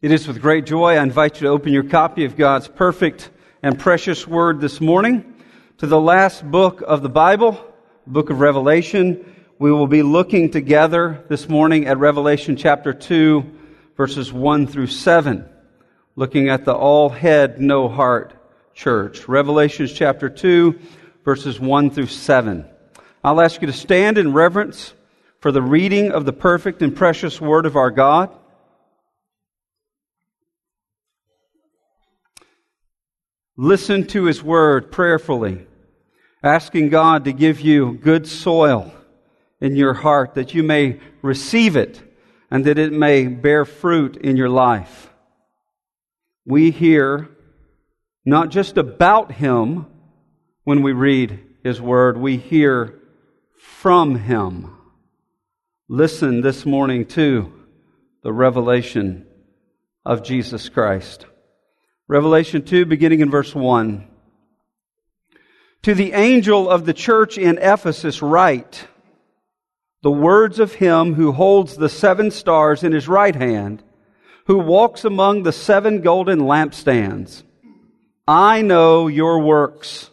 It is with great joy I invite you to open your copy of God's perfect and precious word this morning to the last book of the Bible, book of Revelation. We will be looking together this morning at Revelation chapter 2, verses 1 through 7, looking at the all head, no heart church. Revelation chapter 2, verses 1 through 7. I'll ask you to stand in reverence for the reading of the perfect and precious word of our God. Listen to His Word prayerfully, asking God to give you good soil in your heart that you may receive it and that it may bear fruit in your life. We hear not just about Him when we read His Word, we hear from Him. Listen this morning to the revelation of Jesus Christ. Revelation 2, beginning in verse 1. To the angel of the church in Ephesus, write the words of him who holds the seven stars in his right hand, who walks among the seven golden lampstands. I know your works,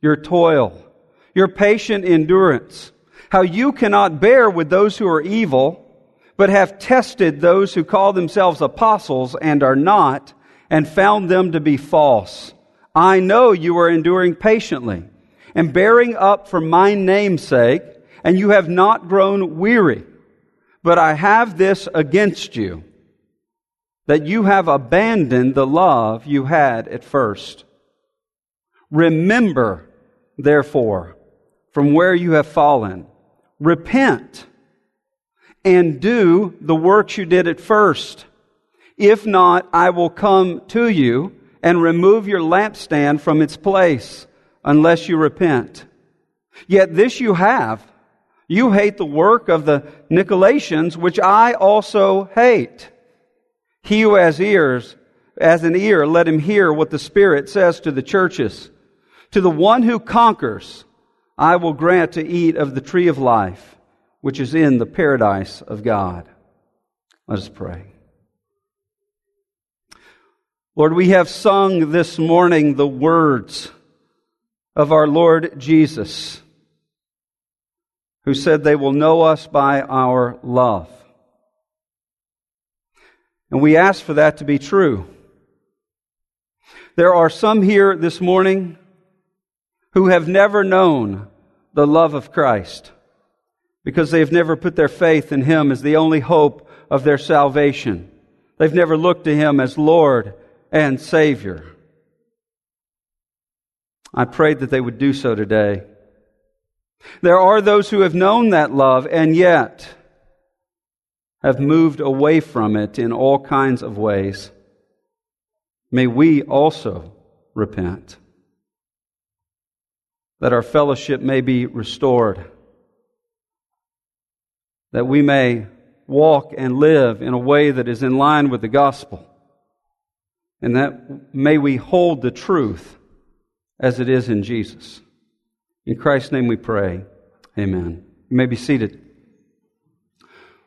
your toil, your patient endurance, how you cannot bear with those who are evil, but have tested those who call themselves apostles and are not and found them to be false. I know you are enduring patiently and bearing up for my name's sake, and you have not grown weary. But I have this against you, that you have abandoned the love you had at first. Remember, therefore, from where you have fallen, repent and do the works you did at first. If not, I will come to you and remove your lampstand from its place unless you repent. Yet this you have. You hate the work of the Nicolaitans, which I also hate. He who has ears, as an ear, let him hear what the Spirit says to the churches. To the one who conquers, I will grant to eat of the tree of life, which is in the paradise of God. Let us pray. Lord, we have sung this morning the words of our Lord Jesus, who said they will know us by our love. And we ask for that to be true. There are some here this morning who have never known the love of Christ because they have never put their faith in Him as the only hope of their salvation. They've never looked to Him as Lord and Savior. I prayed that they would do so today. There are those who have known that love and yet have moved away from it in all kinds of ways. May we also repent, that our fellowship may be restored, that we may walk and live in a way that is in line with the gospel and that may we hold the truth as it is in Jesus. In Christ's name we pray. Amen. You may be seated.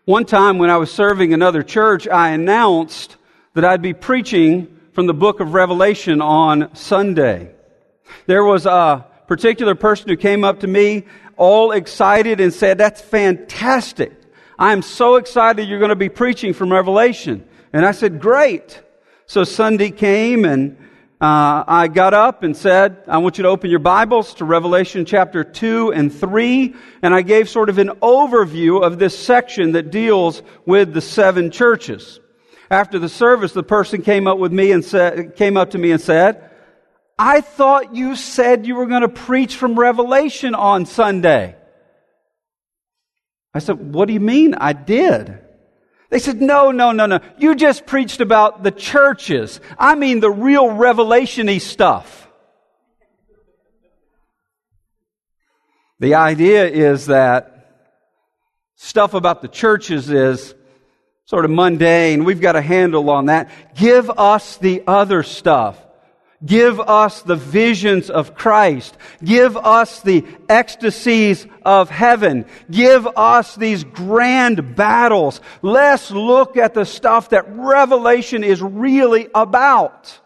One time when I was serving another church, I announced that I'd be preaching from the book of Revelation on Sunday. There was a particular person who came up to me all excited and said, That's fantastic. I'm so excited you're going to be preaching from Revelation. And I said, Great. So Sunday came and uh, I got up and said, I want you to open your Bibles to Revelation chapter 2 and 3. And I gave sort of an overview of this section that deals with the seven churches. After the service, the person came up with me and said, came up to me and said, I thought you said you were going to preach from Revelation on Sunday. I said, what do you mean? I did. They said, no, no, no, no. You just preached about the churches. I mean the real revelationy stuff. The idea is that stuff about the churches is sort of mundane. We've got a handle on that. Give us the other stuff. Give us the visions of Christ. Give us the ecstasies of heaven. Give us these grand battles. Let's look at the stuff that Revelation is really about.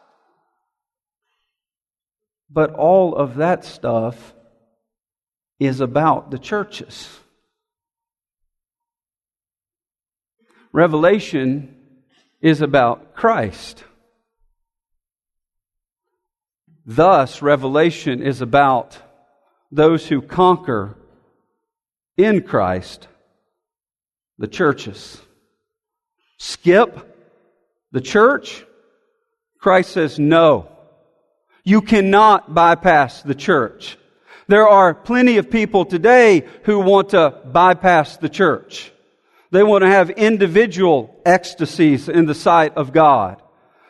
But all of that stuff is about the churches. Revelation is about Christ. Thus, Revelation is about those who conquer in Christ, the churches. Skip the church? Christ says no. You cannot bypass the church. There are plenty of people today who want to bypass the church. They want to have individual ecstasies in the sight of God.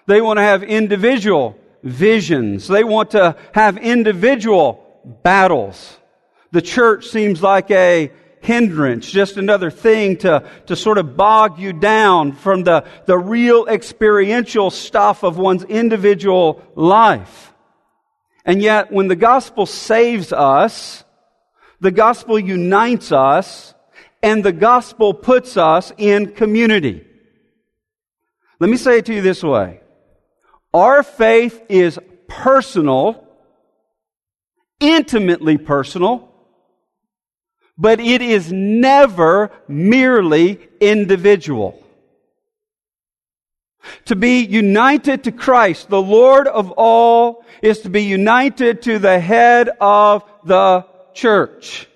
They want to have individual visions. They want to have individual battles. The church seems like a hindrance, just another thing to, to sort of bog you down from the, the real experiential stuff of one's individual life. And yet, when the gospel saves us, the gospel unites us, and the gospel puts us in community. Let me say it to you this way. Our faith is personal, intimately personal, but it is never merely individual. To be united to Christ, the Lord of all, is to be united to the head of the church.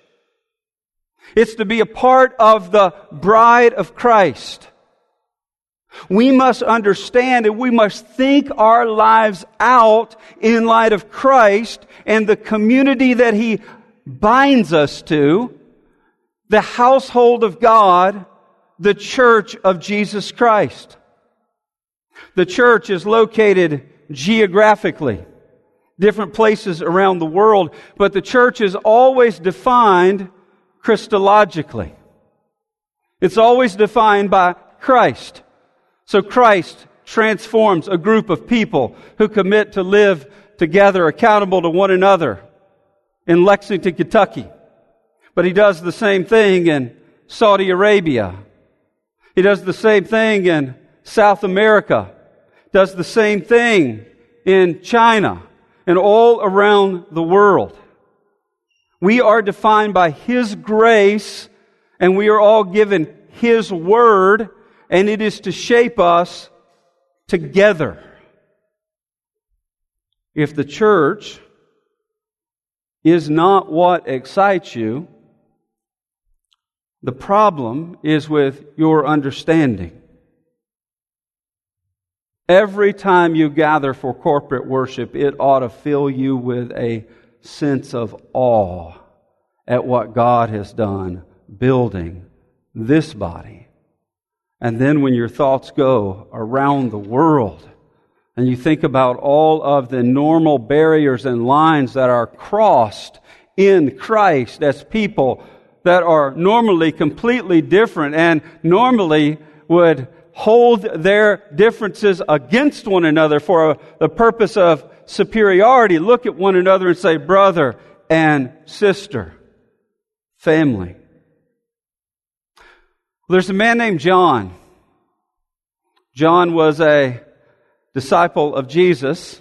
It's to be a part of the bride of Christ. We must understand and we must think our lives out in light of Christ and the community that He binds us to, the household of God, the church of Jesus Christ. The church is located geographically, different places around the world, but the church is always defined Christologically. It's always defined by Christ. So Christ transforms a group of people who commit to live together accountable to one another in Lexington, Kentucky. But he does the same thing in Saudi Arabia. He does the same thing in South America. Does the same thing in China and all around the world. We are defined by His grace and we are all given His word and it is to shape us together. If the church is not what excites you, the problem is with your understanding. Every time you gather for corporate worship, it ought to fill you with a sense of awe at what God has done building this body. And then when your thoughts go around the world and you think about all of the normal barriers and lines that are crossed in Christ as people that are normally completely different and normally would hold their differences against one another for the purpose of superiority, look at one another and say, brother and sister, family. There's a man named John. John was a disciple of Jesus,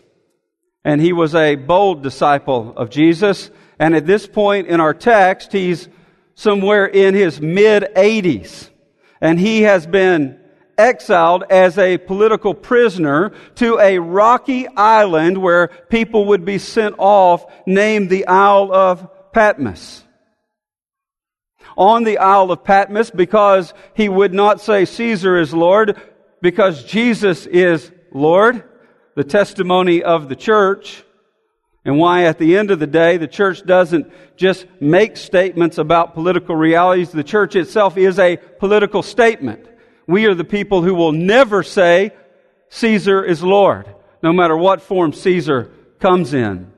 and he was a bold disciple of Jesus. And at this point in our text, he's somewhere in his mid 80s. And he has been exiled as a political prisoner to a rocky island where people would be sent off named the Isle of Patmos. On the Isle of Patmos, because he would not say Caesar is Lord, because Jesus is Lord, the testimony of the church, and why at the end of the day the church doesn't just make statements about political realities. The church itself is a political statement. We are the people who will never say Caesar is Lord, no matter what form Caesar comes in.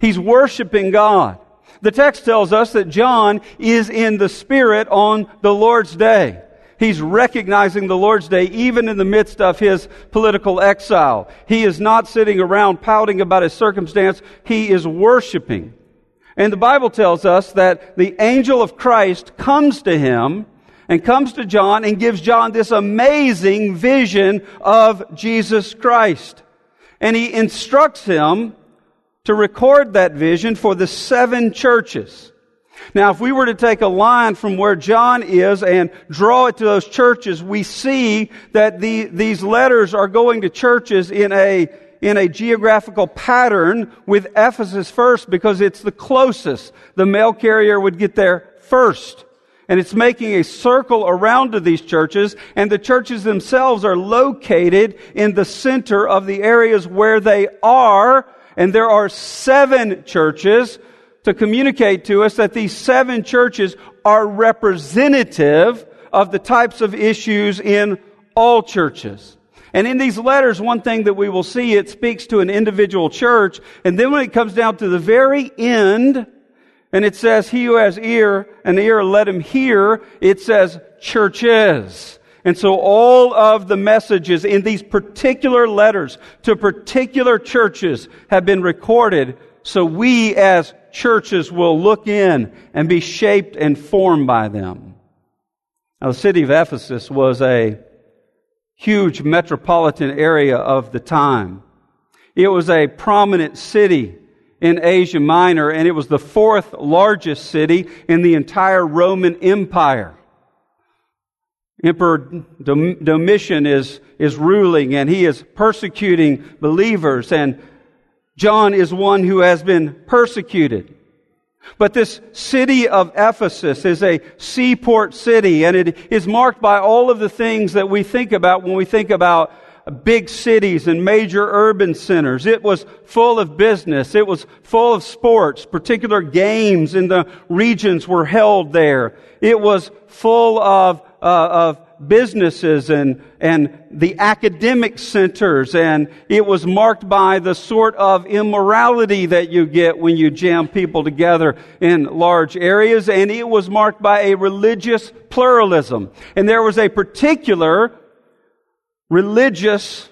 He's worshiping God. The text tells us that John is in the Spirit on the Lord's day. He's recognizing the Lord's Day even in the midst of his political exile. He is not sitting around pouting about his circumstance. He is worshiping. And the Bible tells us that the angel of Christ comes to him and comes to John and gives John this amazing vision of Jesus Christ. And he instructs him to record that vision for the seven churches. Now, if we were to take a line from where John is and draw it to those churches, we see that the, these letters are going to churches in a, in a geographical pattern with Ephesus first because it's the closest. The mail carrier would get there first. And it's making a circle around to these churches, and the churches themselves are located in the center of the areas where they are, and there are seven churches to communicate to us that these seven churches are representative of the types of issues in all churches. And in these letters, one thing that we will see, it speaks to an individual church. And then when it comes down to the very end, and it says, he who has ear, an ear, let him hear, it says churches. And so all of the messages in these particular letters to particular churches have been recorded so we as churches will look in and be shaped and formed by them. Now, the city of Ephesus was a huge metropolitan area of the time. It was a prominent city in Asia Minor, and it was the fourth largest city in the entire Roman Empire. Emperor Domitian is, is ruling and he is persecuting believers and John is one who has been persecuted. But this city of Ephesus is a seaport city and it is marked by all of the things that we think about when we think about big cities and major urban centers. It was full of business. It was full of sports. Particular games in the regions were held there. It was full of, uh, of businesses and, and the academic centers, and it was marked by the sort of immorality that you get when you jam people together in large areas, and it was marked by a religious pluralism. And there was a particular religious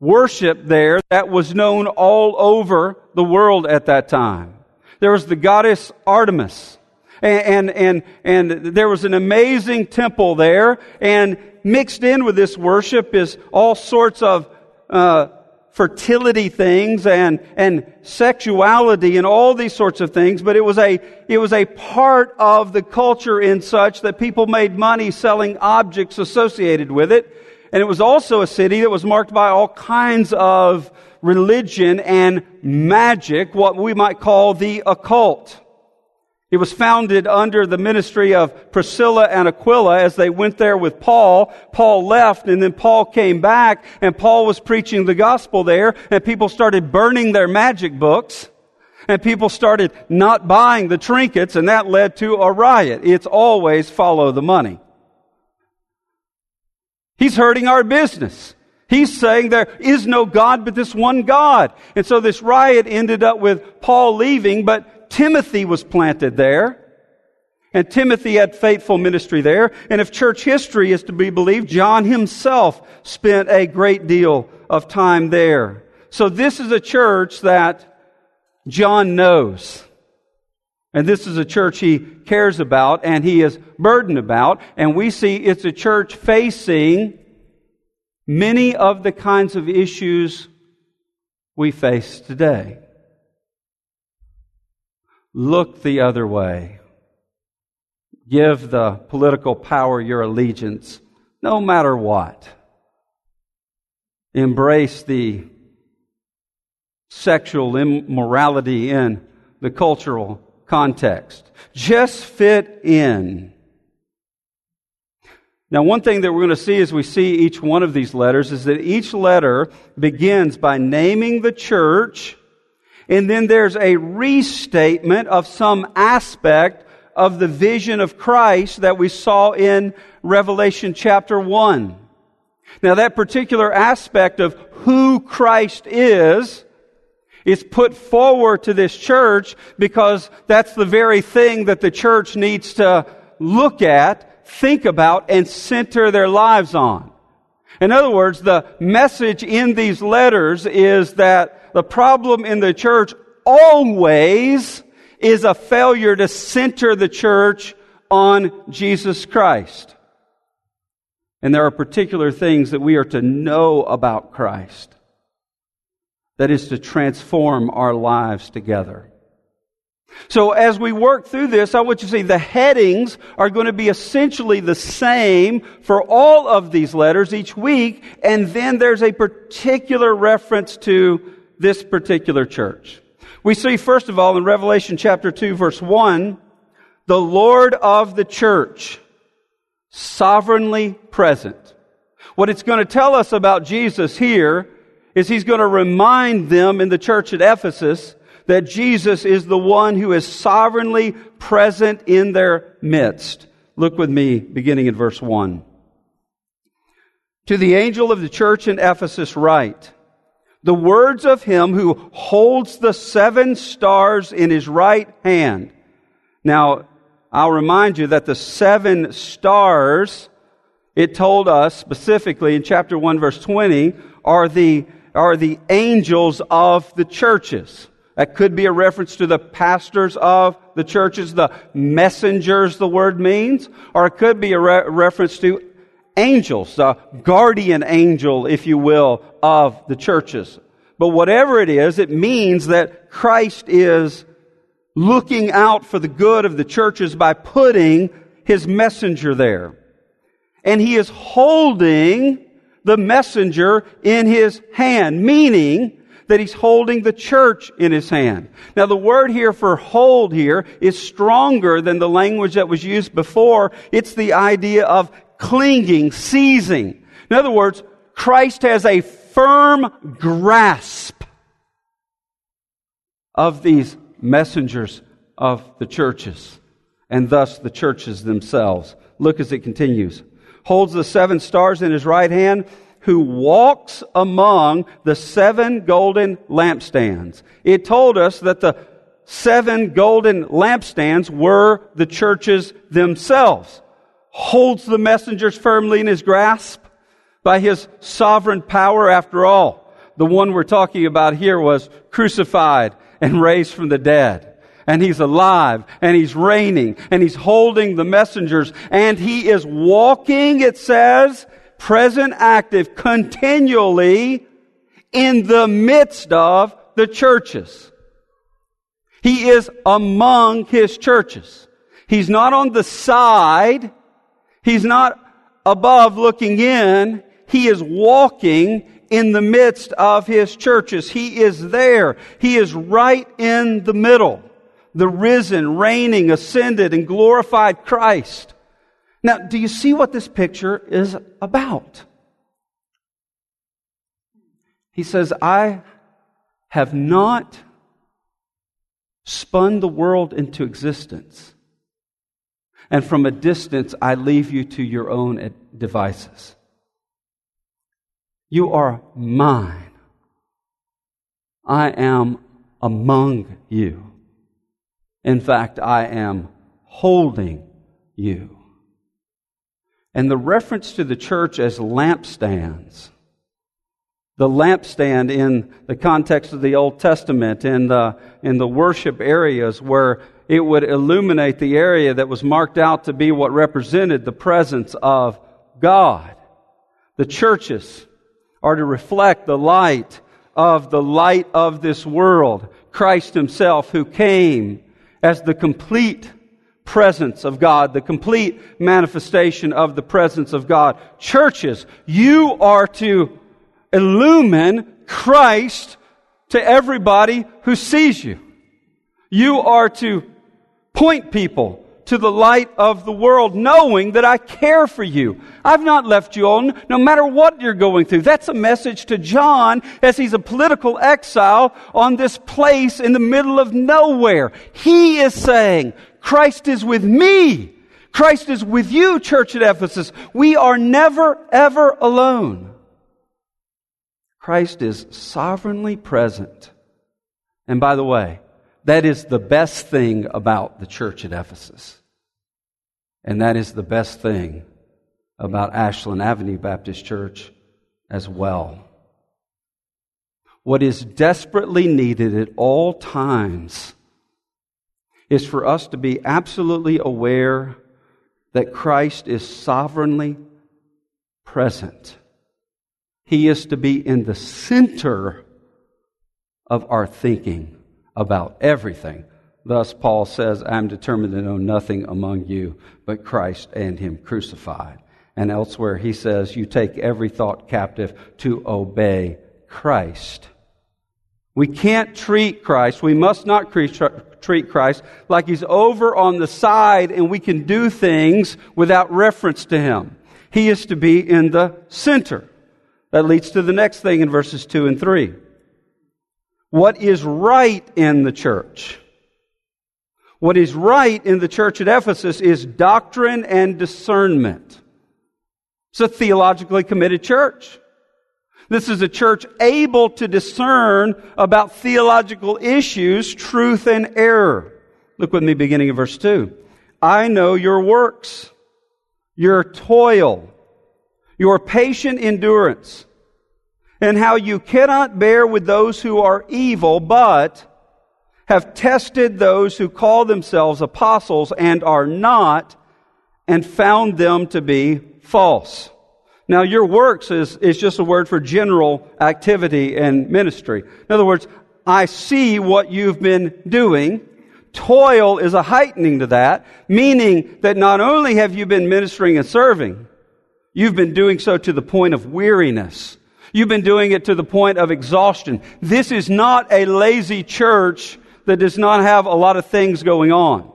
worship there that was known all over the world at that time. There was the goddess Artemis. And, and, and, and there was an amazing temple there, and mixed in with this worship is all sorts of uh, fertility things and and sexuality and all these sorts of things. But it was a it was a part of the culture in such that people made money selling objects associated with it, and it was also a city that was marked by all kinds of religion and magic, what we might call the occult. It was founded under the ministry of Priscilla and Aquila as they went there with Paul. Paul left and then Paul came back and Paul was preaching the gospel there and people started burning their magic books and people started not buying the trinkets and that led to a riot. It's always follow the money. He's hurting our business. He's saying there is no God but this one God. And so this riot ended up with Paul leaving, but Timothy was planted there. And Timothy had faithful ministry there. And if church history is to be believed, John himself spent a great deal of time there. So this is a church that John knows. And this is a church he cares about and he is burdened about. And we see it's a church facing many of the kinds of issues we face today look the other way. Give the political power your allegiance, no matter what. Embrace the sexual immorality in the cultural context. Just fit in. Now, one thing that we're going to see as we see each one of these letters is that each letter begins by naming the church and then there's a restatement of some aspect of the vision of Christ that we saw in Revelation chapter 1. Now that particular aspect of who Christ is is put forward to this church because that's the very thing that the church needs to look at think about and center their lives on. In other words, the message in these letters is that the problem in the church always is a failure to center the church on Jesus Christ. And there are particular things that we are to know about Christ. That is to transform our lives together. So as we work through this, I want you to see the headings are going to be essentially the same for all of these letters each week, and then there's a particular reference to this particular church. We see, first of all, in Revelation chapter 2, verse 1, the Lord of the church, sovereignly present. What it's going to tell us about Jesus here is he's going to remind them in the church at Ephesus that Jesus is the one who is sovereignly present in their midst. Look with me, beginning in verse 1. To the angel of the church in Ephesus, write, the words of him who holds the seven stars in his right hand. Now, I'll remind you that the seven stars, it told us specifically in chapter 1 verse 20, are the, are the angels of the churches. That could be a reference to the pastors of the churches, the messengers, the word means, or it could be a re- reference to angels, the guardian angel, if you will, of the churches. But whatever it is, it means that Christ is looking out for the good of the churches by putting his messenger there. And he is holding the messenger in his hand, meaning that he's holding the church in his hand. Now the word here for hold here is stronger than the language that was used before. It's the idea of clinging, seizing. In other words, Christ has a firm grasp of these messengers of the churches and thus the churches themselves. Look as it continues. Holds the seven stars in his right hand who walks among the seven golden lampstands. It told us that the seven golden lampstands were the churches themselves. Holds the messengers firmly in his grasp by his sovereign power after all. The one we're talking about here was crucified and raised from the dead. And he's alive and he's reigning and he's holding the messengers and he is walking, it says, present active continually in the midst of the churches. He is among his churches. He's not on the side. He's not above looking in. He is walking in the midst of his churches. He is there. He is right in the middle. The risen, reigning, ascended, and glorified Christ. Now, do you see what this picture is about? He says, I have not spun the world into existence. And from a distance, I leave you to your own devices. You are mine. I am among you. In fact, I am holding you. And the reference to the church as lampstands, the lampstand in the context of the Old Testament, in the, in the worship areas where it would illuminate the area that was marked out to be what represented the presence of God. The churches are to reflect the light of the light of this world, Christ Himself, who came as the complete presence of God, the complete manifestation of the presence of God. Churches, you are to illumine Christ to everybody who sees you. You are to point people to the light of the world, knowing that I care for you. I've not left you alone, no matter what you're going through. That's a message to John as he's a political exile on this place in the middle of nowhere. He is saying, Christ is with me. Christ is with you, church at Ephesus. We are never, ever alone. Christ is sovereignly present. And by the way, that is the best thing about the church at Ephesus. And that is the best thing about Ashland Avenue Baptist Church as well. What is desperately needed at all times is for us to be absolutely aware that Christ is sovereignly present. He is to be in the center of our thinking about everything. Thus, Paul says, I am determined to know nothing among you but Christ and Him crucified. And elsewhere, he says, You take every thought captive to obey Christ. We can't treat Christ, we must not treat Christ like He's over on the side and we can do things without reference to Him. He is to be in the center. That leads to the next thing in verses 2 and 3. What is right in the church? What is right in the church at Ephesus is doctrine and discernment. It's a theologically committed church. This is a church able to discern about theological issues, truth and error. Look with me beginning of verse 2. I know your works, your toil, your patient endurance, and how you cannot bear with those who are evil, but have tested those who call themselves apostles and are not, and found them to be false. Now, your works is, is just a word for general activity and ministry. In other words, I see what you've been doing. Toil is a heightening to that, meaning that not only have you been ministering and serving, you've been doing so to the point of weariness. You've been doing it to the point of exhaustion. This is not a lazy church that does not have a lot of things going on.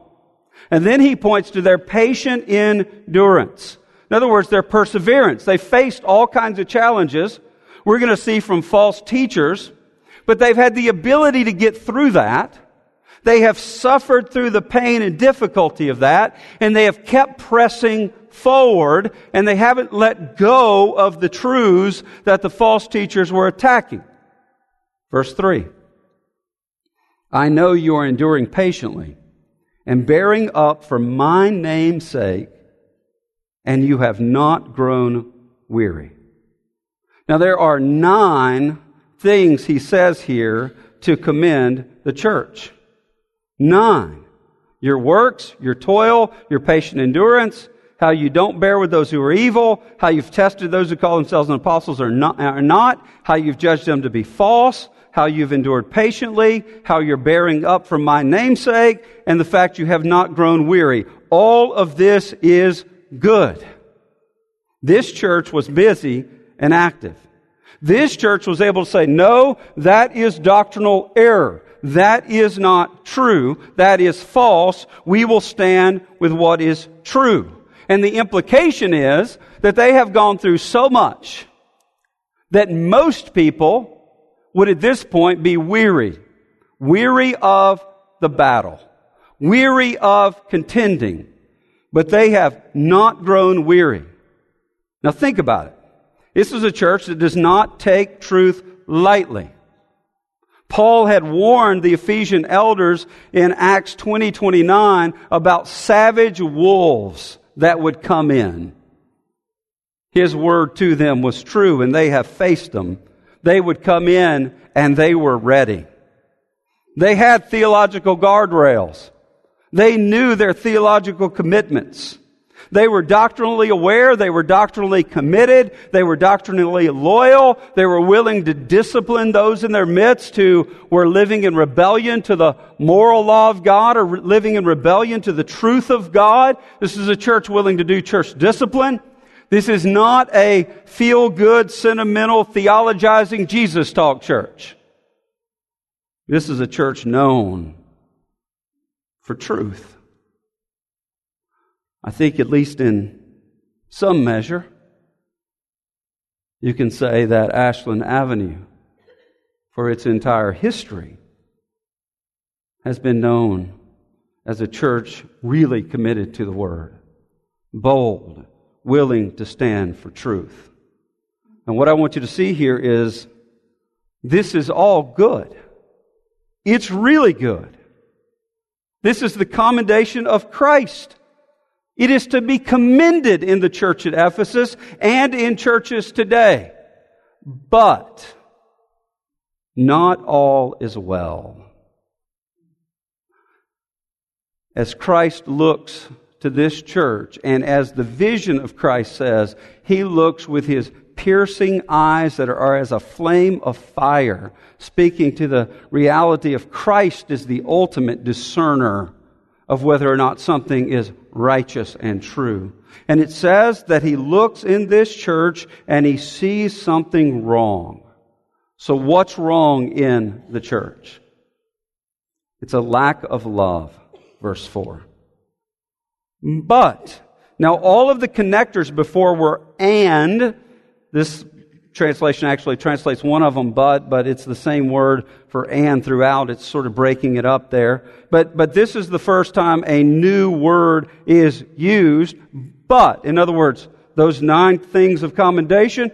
And then he points to their patient endurance. In other words, their perseverance. They faced all kinds of challenges. We're going to see from false teachers, but they've had the ability to get through that. They have suffered through the pain and difficulty of that, and they have kept pressing forward, and they haven't let go of the truths that the false teachers were attacking. Verse 3 I know you are enduring patiently and bearing up for my name's sake and you have not grown weary. Now, there are nine things he says here to commend the church. Nine. Your works, your toil, your patient endurance, how you don't bear with those who are evil, how you've tested those who call themselves apostles are not, are not, how you've judged them to be false, how you've endured patiently, how you're bearing up for my namesake, and the fact you have not grown weary. All of this is good. This church was busy and active. This church was able to say, no, that is doctrinal error. That is not true. That is false. We will stand with what is true. And the implication is that they have gone through so much that most people would at this point be weary. Weary of the battle. Weary of contending but they have not grown weary. Now think about it. This is a church that does not take truth lightly. Paul had warned the Ephesian elders in Acts 20, 29 about savage wolves that would come in. His word to them was true and they have faced them. They would come in and they were ready. They had theological guardrails. They knew their theological commitments. They were doctrinally aware. They were doctrinally committed. They were doctrinally loyal. They were willing to discipline those in their midst who were living in rebellion to the moral law of God or living in rebellion to the truth of God. This is a church willing to do church discipline. This is not a feel good, sentimental, theologizing Jesus talk church. This is a church known for truth. I think, at least in some measure, you can say that Ashland Avenue, for its entire history, has been known as a church really committed to the Word, bold, willing to stand for truth. And what I want you to see here is this is all good. It's really good. This is the commendation of Christ. It is to be commended in the church at Ephesus and in churches today. But not all is well. As Christ looks to this church, and as the vision of Christ says, he looks with his piercing eyes that are as a flame of fire, speaking to the reality of Christ as the ultimate discerner of whether or not something is righteous and true. And it says that he looks in this church and he sees something wrong. So what's wrong in the church? It's a lack of love, verse 4. But, now all of the connectors before were and, this translation actually translates one of them but, but it's the same word for and throughout. It's sort of breaking it up there. But, but this is the first time a new word is used. But, in other words, those nine things of commendation,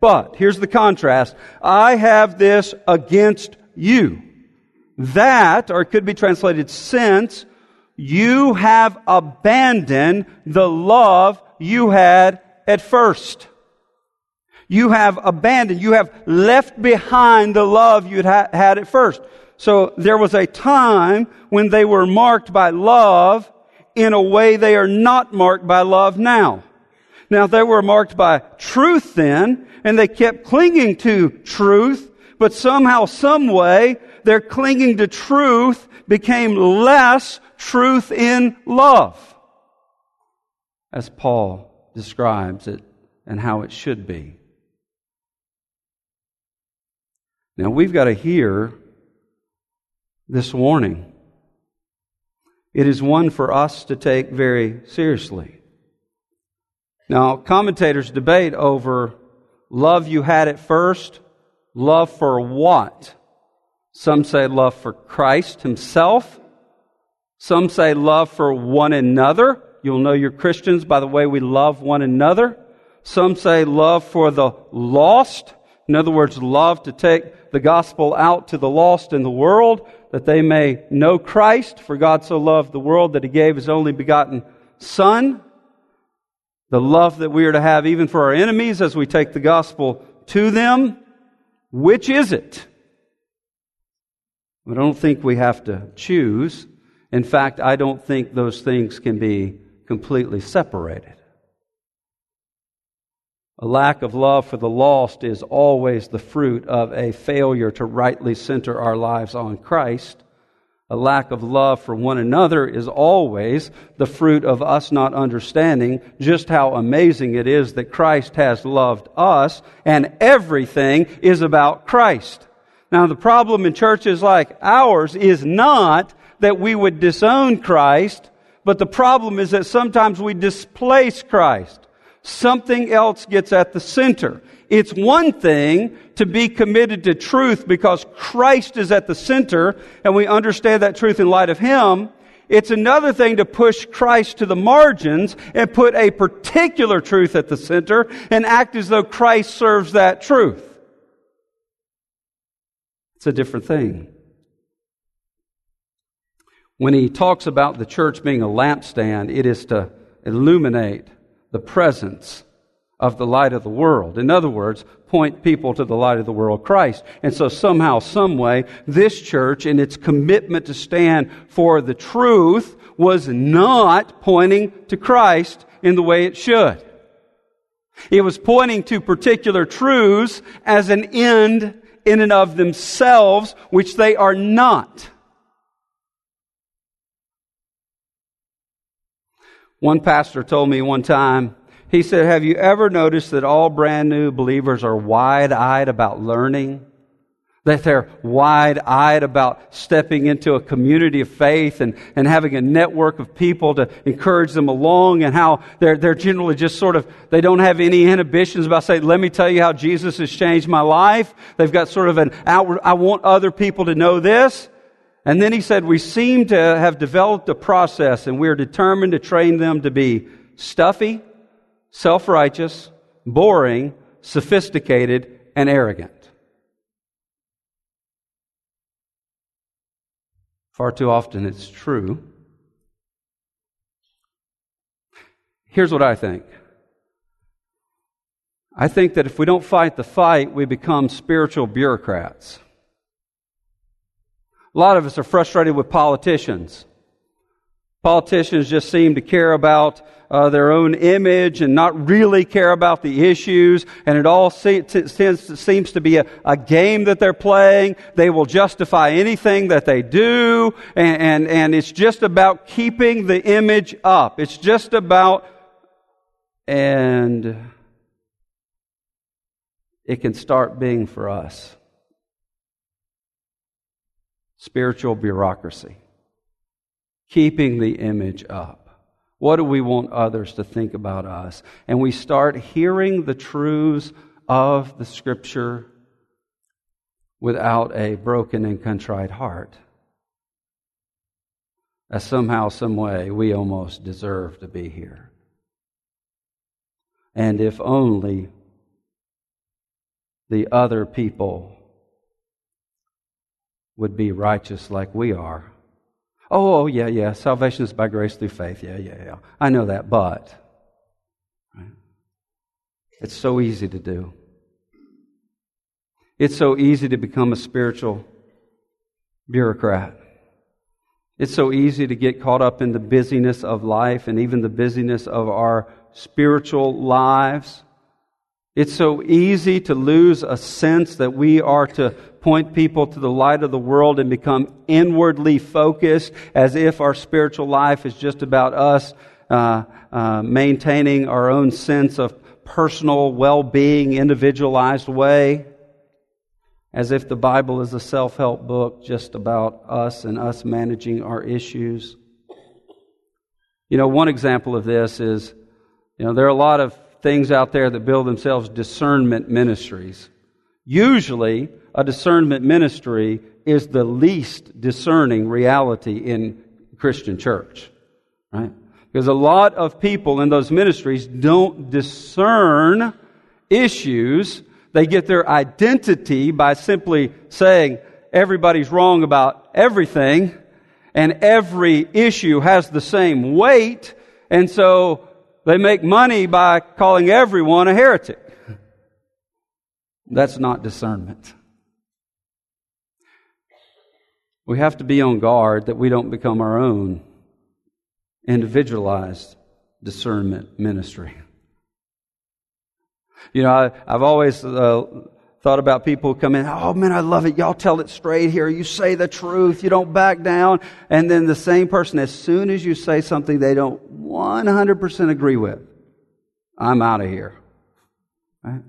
but, here's the contrast. I have this against you. That, or it could be translated since, you have abandoned the love you had at first. You have abandoned, you have left behind the love you'd ha- had at first. So there was a time when they were marked by love in a way they are not marked by love now. Now they were marked by truth then, and they kept clinging to truth, but somehow, some way, their clinging to truth became less truth in love. As Paul describes it and how it should be. Now we've got to hear this warning. It is one for us to take very seriously. Now, commentators debate over love you had at first, love for what? Some say love for Christ Himself. Some say love for one another. You'll know you're Christians by the way we love one another. Some say love for the lost. In other words, love to take the gospel out to the lost in the world, that they may know Christ. For God so loved the world that he gave his only begotten Son. The love that we are to have even for our enemies as we take the gospel to them. Which is it? I don't think we have to choose. In fact, I don't think those things can be completely separated. A lack of love for the lost is always the fruit of a failure to rightly center our lives on Christ. A lack of love for one another is always the fruit of us not understanding just how amazing it is that Christ has loved us and everything is about Christ. Now the problem in churches like ours is not that we would disown Christ, but the problem is that sometimes we displace Christ something else gets at the center. It's one thing to be committed to truth because Christ is at the center and we understand that truth in light of Him. It's another thing to push Christ to the margins and put a particular truth at the center and act as though Christ serves that truth. It's a different thing. When he talks about the church being a lampstand, it is to illuminate the presence of the light of the world. In other words, point people to the light of the world, Christ. And so somehow, some way, this church in its commitment to stand for the truth was not pointing to Christ in the way it should. It was pointing to particular truths as an end in and of themselves, which they are not. One pastor told me one time, he said, Have you ever noticed that all brand new believers are wide eyed about learning? That they're wide eyed about stepping into a community of faith and, and having a network of people to encourage them along, and how they're, they're generally just sort of, they don't have any inhibitions about saying, Let me tell you how Jesus has changed my life. They've got sort of an outward, I want other people to know this. And then he said, We seem to have developed a process and we're determined to train them to be stuffy, self righteous, boring, sophisticated, and arrogant. Far too often it's true. Here's what I think. I think that if we don't fight the fight, we become spiritual bureaucrats. A lot of us are frustrated with politicians. Politicians just seem to care about uh, their own image and not really care about the issues, and it all seems to be a, a, game that they're playing. They will justify anything that they do, and, and, and it's just about keeping the image up. It's just about, and it can start being for us spiritual bureaucracy, keeping the image up. What do we want others to think about us? And we start hearing the truths of the Scripture without a broken and contrite heart. As somehow, some way, we almost deserve to be here. And if only the other people would be righteous like we are. Oh, oh, yeah, yeah. Salvation is by grace through faith. Yeah, yeah, yeah. I know that, but right? it's so easy to do. It's so easy to become a spiritual bureaucrat. It's so easy to get caught up in the busyness of life and even the busyness of our spiritual lives. It's so easy to lose a sense that we are to point people to the light of the world and become inwardly focused as if our spiritual life is just about us uh, uh, maintaining our own sense of personal well being, individualized way. As if the Bible is a self help book just about us and us managing our issues. You know, one example of this is, you know, there are a lot of things out there that build themselves discernment ministries. Usually, a discernment ministry is the least discerning reality in Christian church, right? Because a lot of people in those ministries don't discern issues. They get their identity by simply saying everybody's wrong about everything and every issue has the same weight. And so they make money by calling everyone a heretic. That's not discernment. We have to be on guard that we don't become our own individualized discernment ministry. You know, I, have always uh, thought about people who come in, oh man, I love it. Y'all tell it straight here. You say the truth. You don't back down. And then the same person, as soon as you say something they don't 100% agree with, I'm out of here. Right?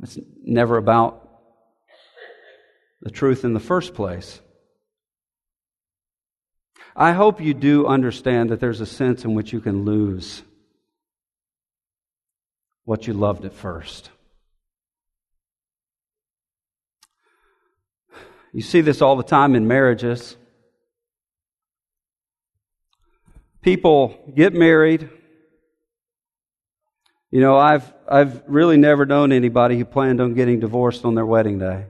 It's never about the truth in the first place. I hope you do understand that there's a sense in which you can lose what you loved at first. You see this all the time in marriages. People get married. You know, I've, I've really never known anybody who planned on getting divorced on their wedding day.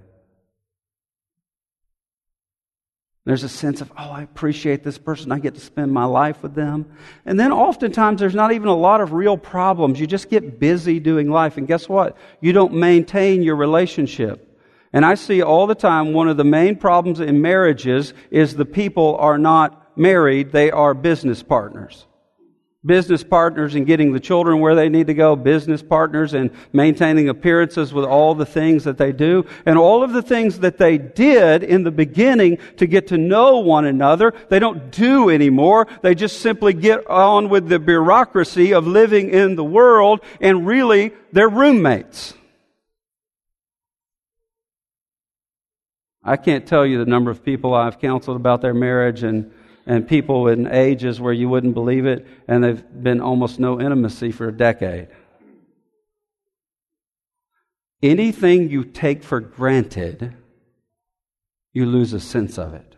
There's a sense of, oh, I appreciate this person. I get to spend my life with them. And then oftentimes there's not even a lot of real problems. You just get busy doing life. And guess what? You don't maintain your relationship. And I see all the time one of the main problems in marriages is the people are not married, they are business partners business partners in getting the children where they need to go, business partners in maintaining appearances with all the things that they do, and all of the things that they did in the beginning to get to know one another, they don't do anymore. They just simply get on with the bureaucracy of living in the world, and really, they're roommates. I can't tell you the number of people I've counseled about their marriage and and people in ages where you wouldn't believe it, and they've been almost no intimacy for a decade. Anything you take for granted, you lose a sense of it.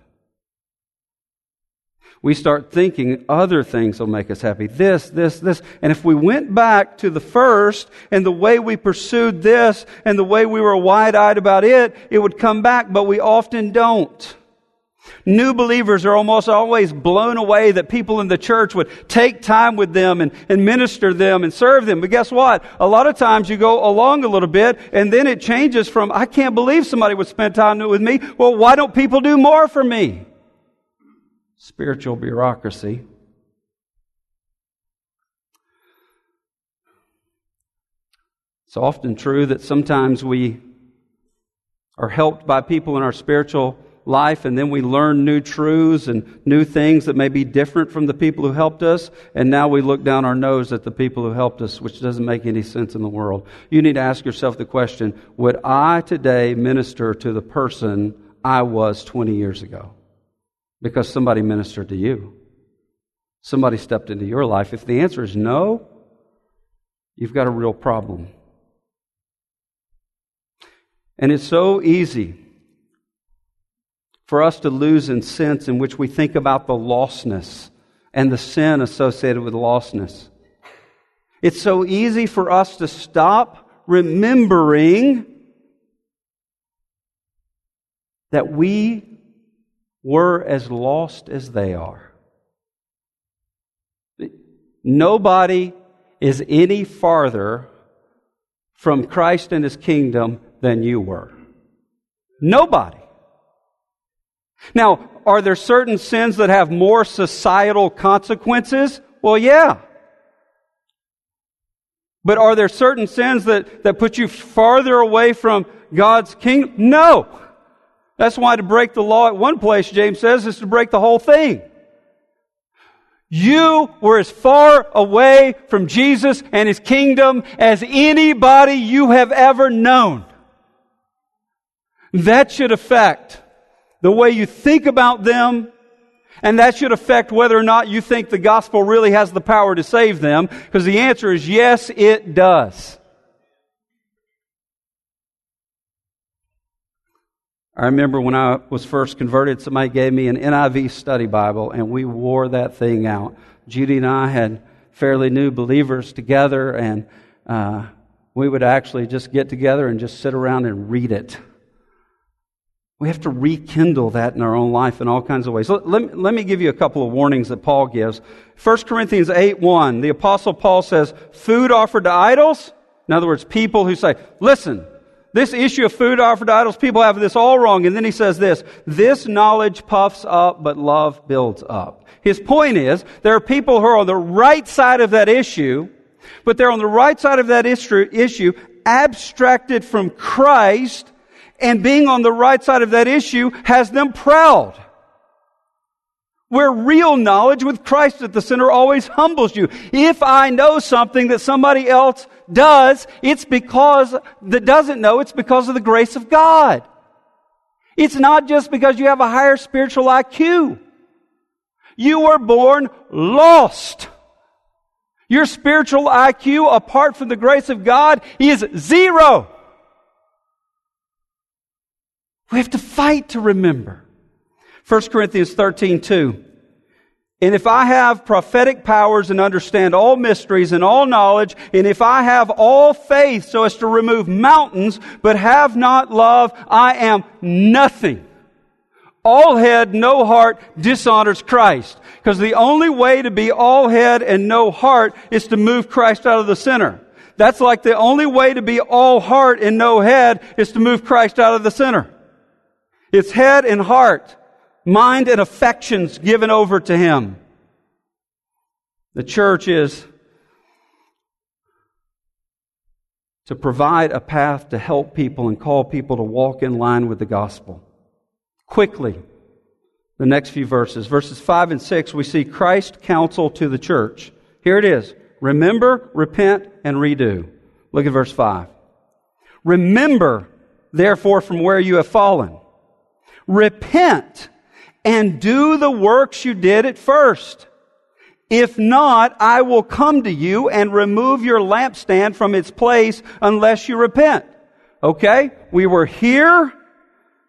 We start thinking other things will make us happy. This, this, this. And if we went back to the first and the way we pursued this and the way we were wide eyed about it, it would come back, but we often don't. New believers are almost always blown away that people in the church would take time with them and, and minister them and serve them. But guess what? A lot of times you go along a little bit and then it changes from, I can't believe somebody would spend time with me. Well, why don't people do more for me? Spiritual bureaucracy. It's often true that sometimes we are helped by people in our spiritual life and then we learn new truths and new things that may be different from the people who helped us and now we look down our nose at the people who helped us which doesn't make any sense in the world you need to ask yourself the question would i today minister to the person i was 20 years ago because somebody ministered to you. Somebody stepped into your life. If the answer is no you've got a real problem. And it's so easy for us to lose in sense in which we think about the lostness and the sin associated with lostness. It's so easy for us to stop remembering that we were as lost as they are. Nobody is any farther from Christ and his kingdom than you were. Nobody. Now, are there certain sins that have more societal consequences? Well, yeah. But are there certain sins that, that put you farther away from God's kingdom? No. That's why to break the law at one place, James says, is to break the whole thing. You were as far away from Jesus and His kingdom as anybody you have ever known. That should affect the way you think about them, and that should affect whether or not you think the gospel really has the power to save them, because the answer is yes, it does. I remember when I was first converted, somebody gave me an NIV study Bible, and we wore that thing out. Judy and I had fairly new believers together, and uh, we would actually just get together and just sit around and read it. We have to rekindle that in our own life in all kinds of ways. Let, let, let me give you a couple of warnings that Paul gives. 1 Corinthians 8 1, the Apostle Paul says, Food offered to idols, in other words, people who say, Listen, this issue of food offered to idols, people have this all wrong. And then he says this, This knowledge puffs up, but love builds up. His point is, there are people who are on the right side of that issue, but they're on the right side of that issue, abstracted from Christ, and being on the right side of that issue has them proud. Where real knowledge with Christ at the center always humbles you. If I know something that somebody else does, it's because that doesn't know, it's because of the grace of God. It's not just because you have a higher spiritual IQ. You were born lost. Your spiritual IQ, apart from the grace of God, is zero. We have to fight to remember. 1 Corinthians 13, 2. And if I have prophetic powers and understand all mysteries and all knowledge, and if I have all faith so as to remove mountains, but have not love, I am nothing. All head, no heart dishonors Christ. Because the only way to be all head and no heart is to move Christ out of the center. That's like the only way to be all heart and no head is to move Christ out of the center. It's head and heart, mind and affections given over to Him. The church is to provide a path to help people and call people to walk in line with the gospel. Quickly, the next few verses. Verses 5 and 6, we see Christ counsel to the church. Here it is. Remember, repent, and redo. Look at verse 5. Remember, therefore, from where you have fallen. Repent and do the works you did at first. If not, I will come to you and remove your lampstand from its place unless you repent. Okay? We were here,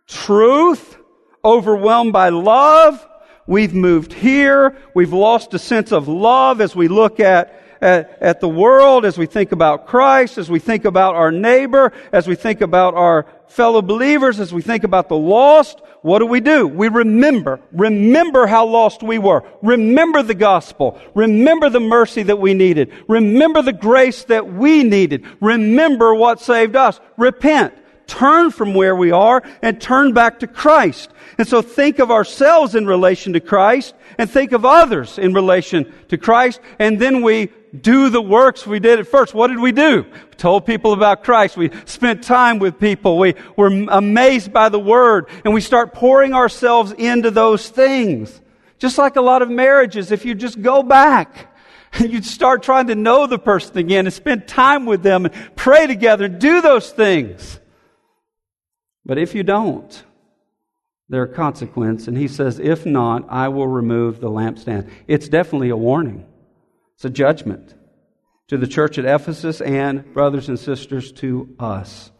truth, overwhelmed by love. We've moved here. We've lost a sense of love as we look at at, at the world, as we think about Christ, as we think about our neighbor, as we think about our fellow believers, as we think about the lost, what do we do? We remember. Remember how lost we were. Remember the gospel. Remember the mercy that we needed. Remember the grace that we needed. Remember what saved us. Repent. Turn from where we are and turn back to Christ. And so think of ourselves in relation to Christ and think of others in relation to Christ. And then we do the works we did at first. What did we do? We told people about Christ. We spent time with people. We were amazed by the Word. And we start pouring ourselves into those things. Just like a lot of marriages, if you just go back and you start trying to know the person again and spend time with them and pray together and do those things. But if you don't, there are consequences. And he says, if not, I will remove the lampstand. It's definitely a warning. It's a judgment to the church at Ephesus and, brothers and sisters, to us.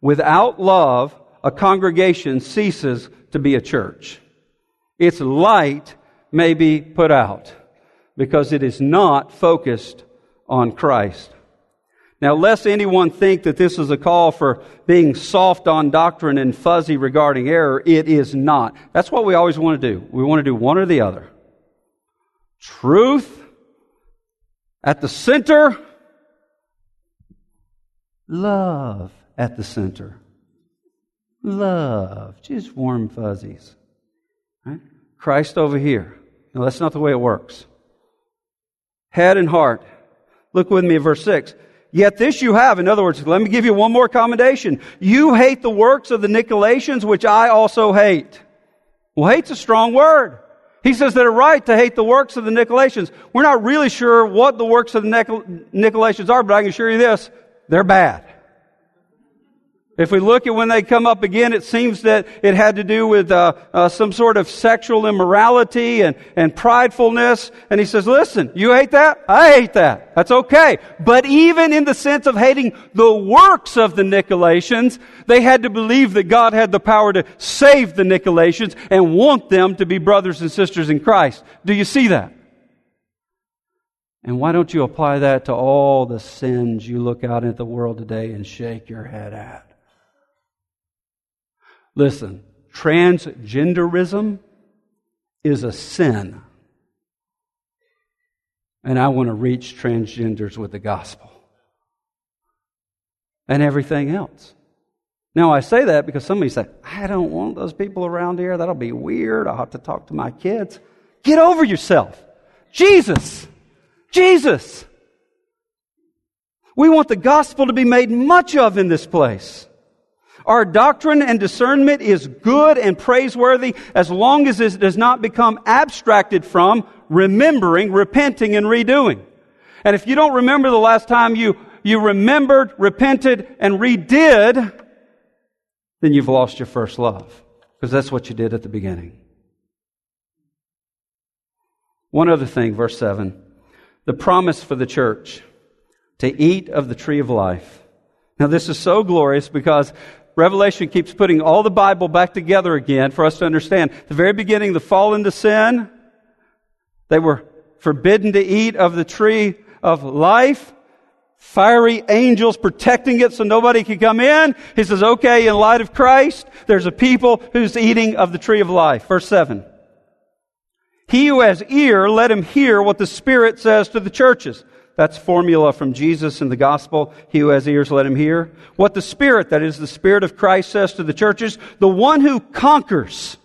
Without love, a congregation ceases to be a church. Its light may be put out because it is not focused on Christ. Now, lest anyone think that this is a call for being soft on doctrine and fuzzy regarding error, it is not. That's what we always want to do. We want to do one or the other. Truth at the center, love at the center. Love, just warm fuzzies. Right? Christ over here. No, that's not the way it works. Head and heart. Look with me at verse 6. Yet this you have. In other words, let me give you one more commendation. You hate the works of the Nicolaitans, which I also hate. Well, hate's a strong word. He says that are right to hate the works of the Nicolaitans. We're not really sure what the works of the Nicolaitans are, but I can assure you this, they're bad. If we look at when they come up again, it seems that it had to do with uh, uh, some sort of sexual immorality and, and pridefulness. And he says, listen, you hate that? I hate that. That's okay. But even in the sense of hating the works of the Nicolaitans, they had to believe that God had the power to save the Nicolaitans and want them to be brothers and sisters in Christ. Do you see that? And why don't you apply that to all the sins you look out at the world today and shake your head at? Listen, transgenderism is a sin. And I want to reach transgenders with the gospel and everything else. Now, I say that because somebody said, I don't want those people around here. That'll be weird. I'll have to talk to my kids. Get over yourself. Jesus. Jesus. We want the gospel to be made much of in this place. Our doctrine and discernment is good and praiseworthy as long as it does not become abstracted from remembering, repenting, and redoing. And if you don't remember the last time you, you remembered, repented, and redid, then you've lost your first love. Because that's what you did at the beginning. One other thing, verse 7. The promise for the church to eat of the tree of life. Now, this is so glorious because Revelation keeps putting all the Bible back together again for us to understand. the very beginning, the fall into sin, they were forbidden to eat of the tree of life. Fiery angels protecting it so nobody could come in. He says, okay, in light of Christ, there's a people who's eating of the tree of life. Verse 7. He who has ear, let him hear what the Spirit says to the churches. That's formula from Jesus in the gospel. He who has ears, let him hear. What the Spirit, that is the Spirit of Christ says to the churches, the one who conquers,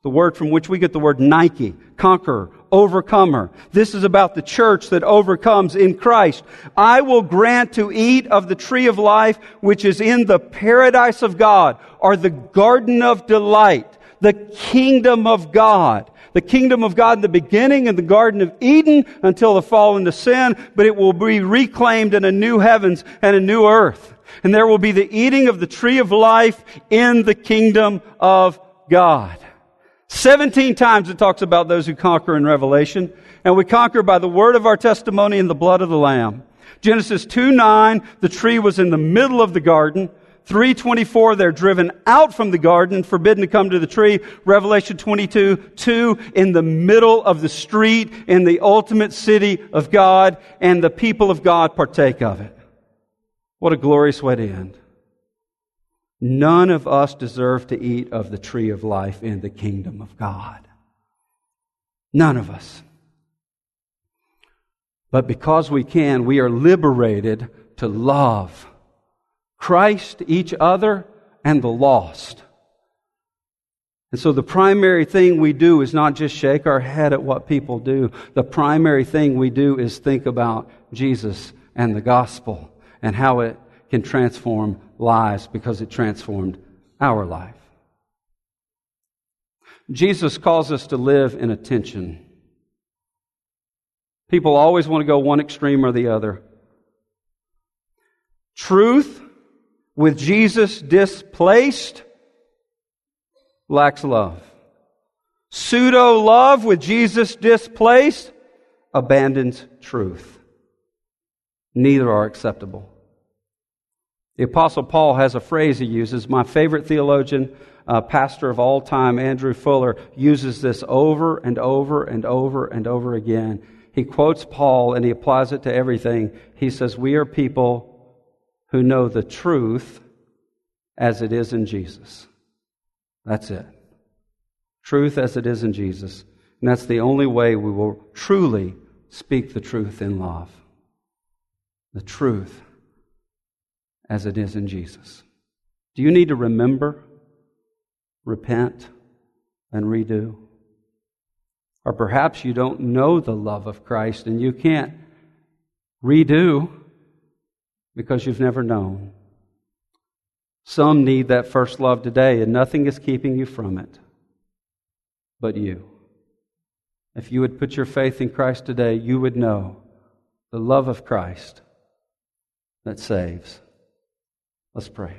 the word from which we get the word Nike, conqueror, overcomer. This is about the church that overcomes in Christ. I will grant to eat of the tree of life, which is in the paradise of God, or the garden of delight, the kingdom of God the kingdom of God in the beginning in the Garden of Eden until the fall into sin, but it will be reclaimed in a new heavens and a new earth. And there will be the eating of the tree of life in the kingdom of God. 17 times it talks about those who conquer in Revelation. And we conquer by the word of our testimony and the blood of the Lamb. Genesis 2 9, the tree was in the middle of the garden. 324, they're driven out from the garden, forbidden to come to the tree. Revelation 22, 2, in the middle of the street, in the ultimate city of God, and the people of God partake of it. What a glorious way to end. None of us deserve to eat of the tree of life in the kingdom of God. None of us. But because we can, we are liberated to love Christ, each other, and the lost. And so the primary thing we do is not just shake our head at what people do. The primary thing we do is think about Jesus and the gospel and how it can transform lives because it transformed our life. Jesus calls us to live in attention. People always want to go one extreme or the other. Truth with Jesus displaced lacks love. Pseudo love with Jesus displaced abandons truth. Neither are acceptable. The Apostle Paul has a phrase he uses. My favorite theologian, uh, pastor of all time, Andrew Fuller, uses this over and over and over and over again. He quotes Paul and he applies it to everything. He says, We are people who know the truth as it is in Jesus. That's it. Truth as it is in Jesus. And that's the only way we will truly speak the truth in love. The truth as it is in Jesus. Do you need to remember, repent, and redo? Or perhaps you don't know the love of Christ and you can't redo because you've never known. Some need that first love today, and nothing is keeping you from it but you. If you would put your faith in Christ today, you would know the love of Christ that saves. Let's pray.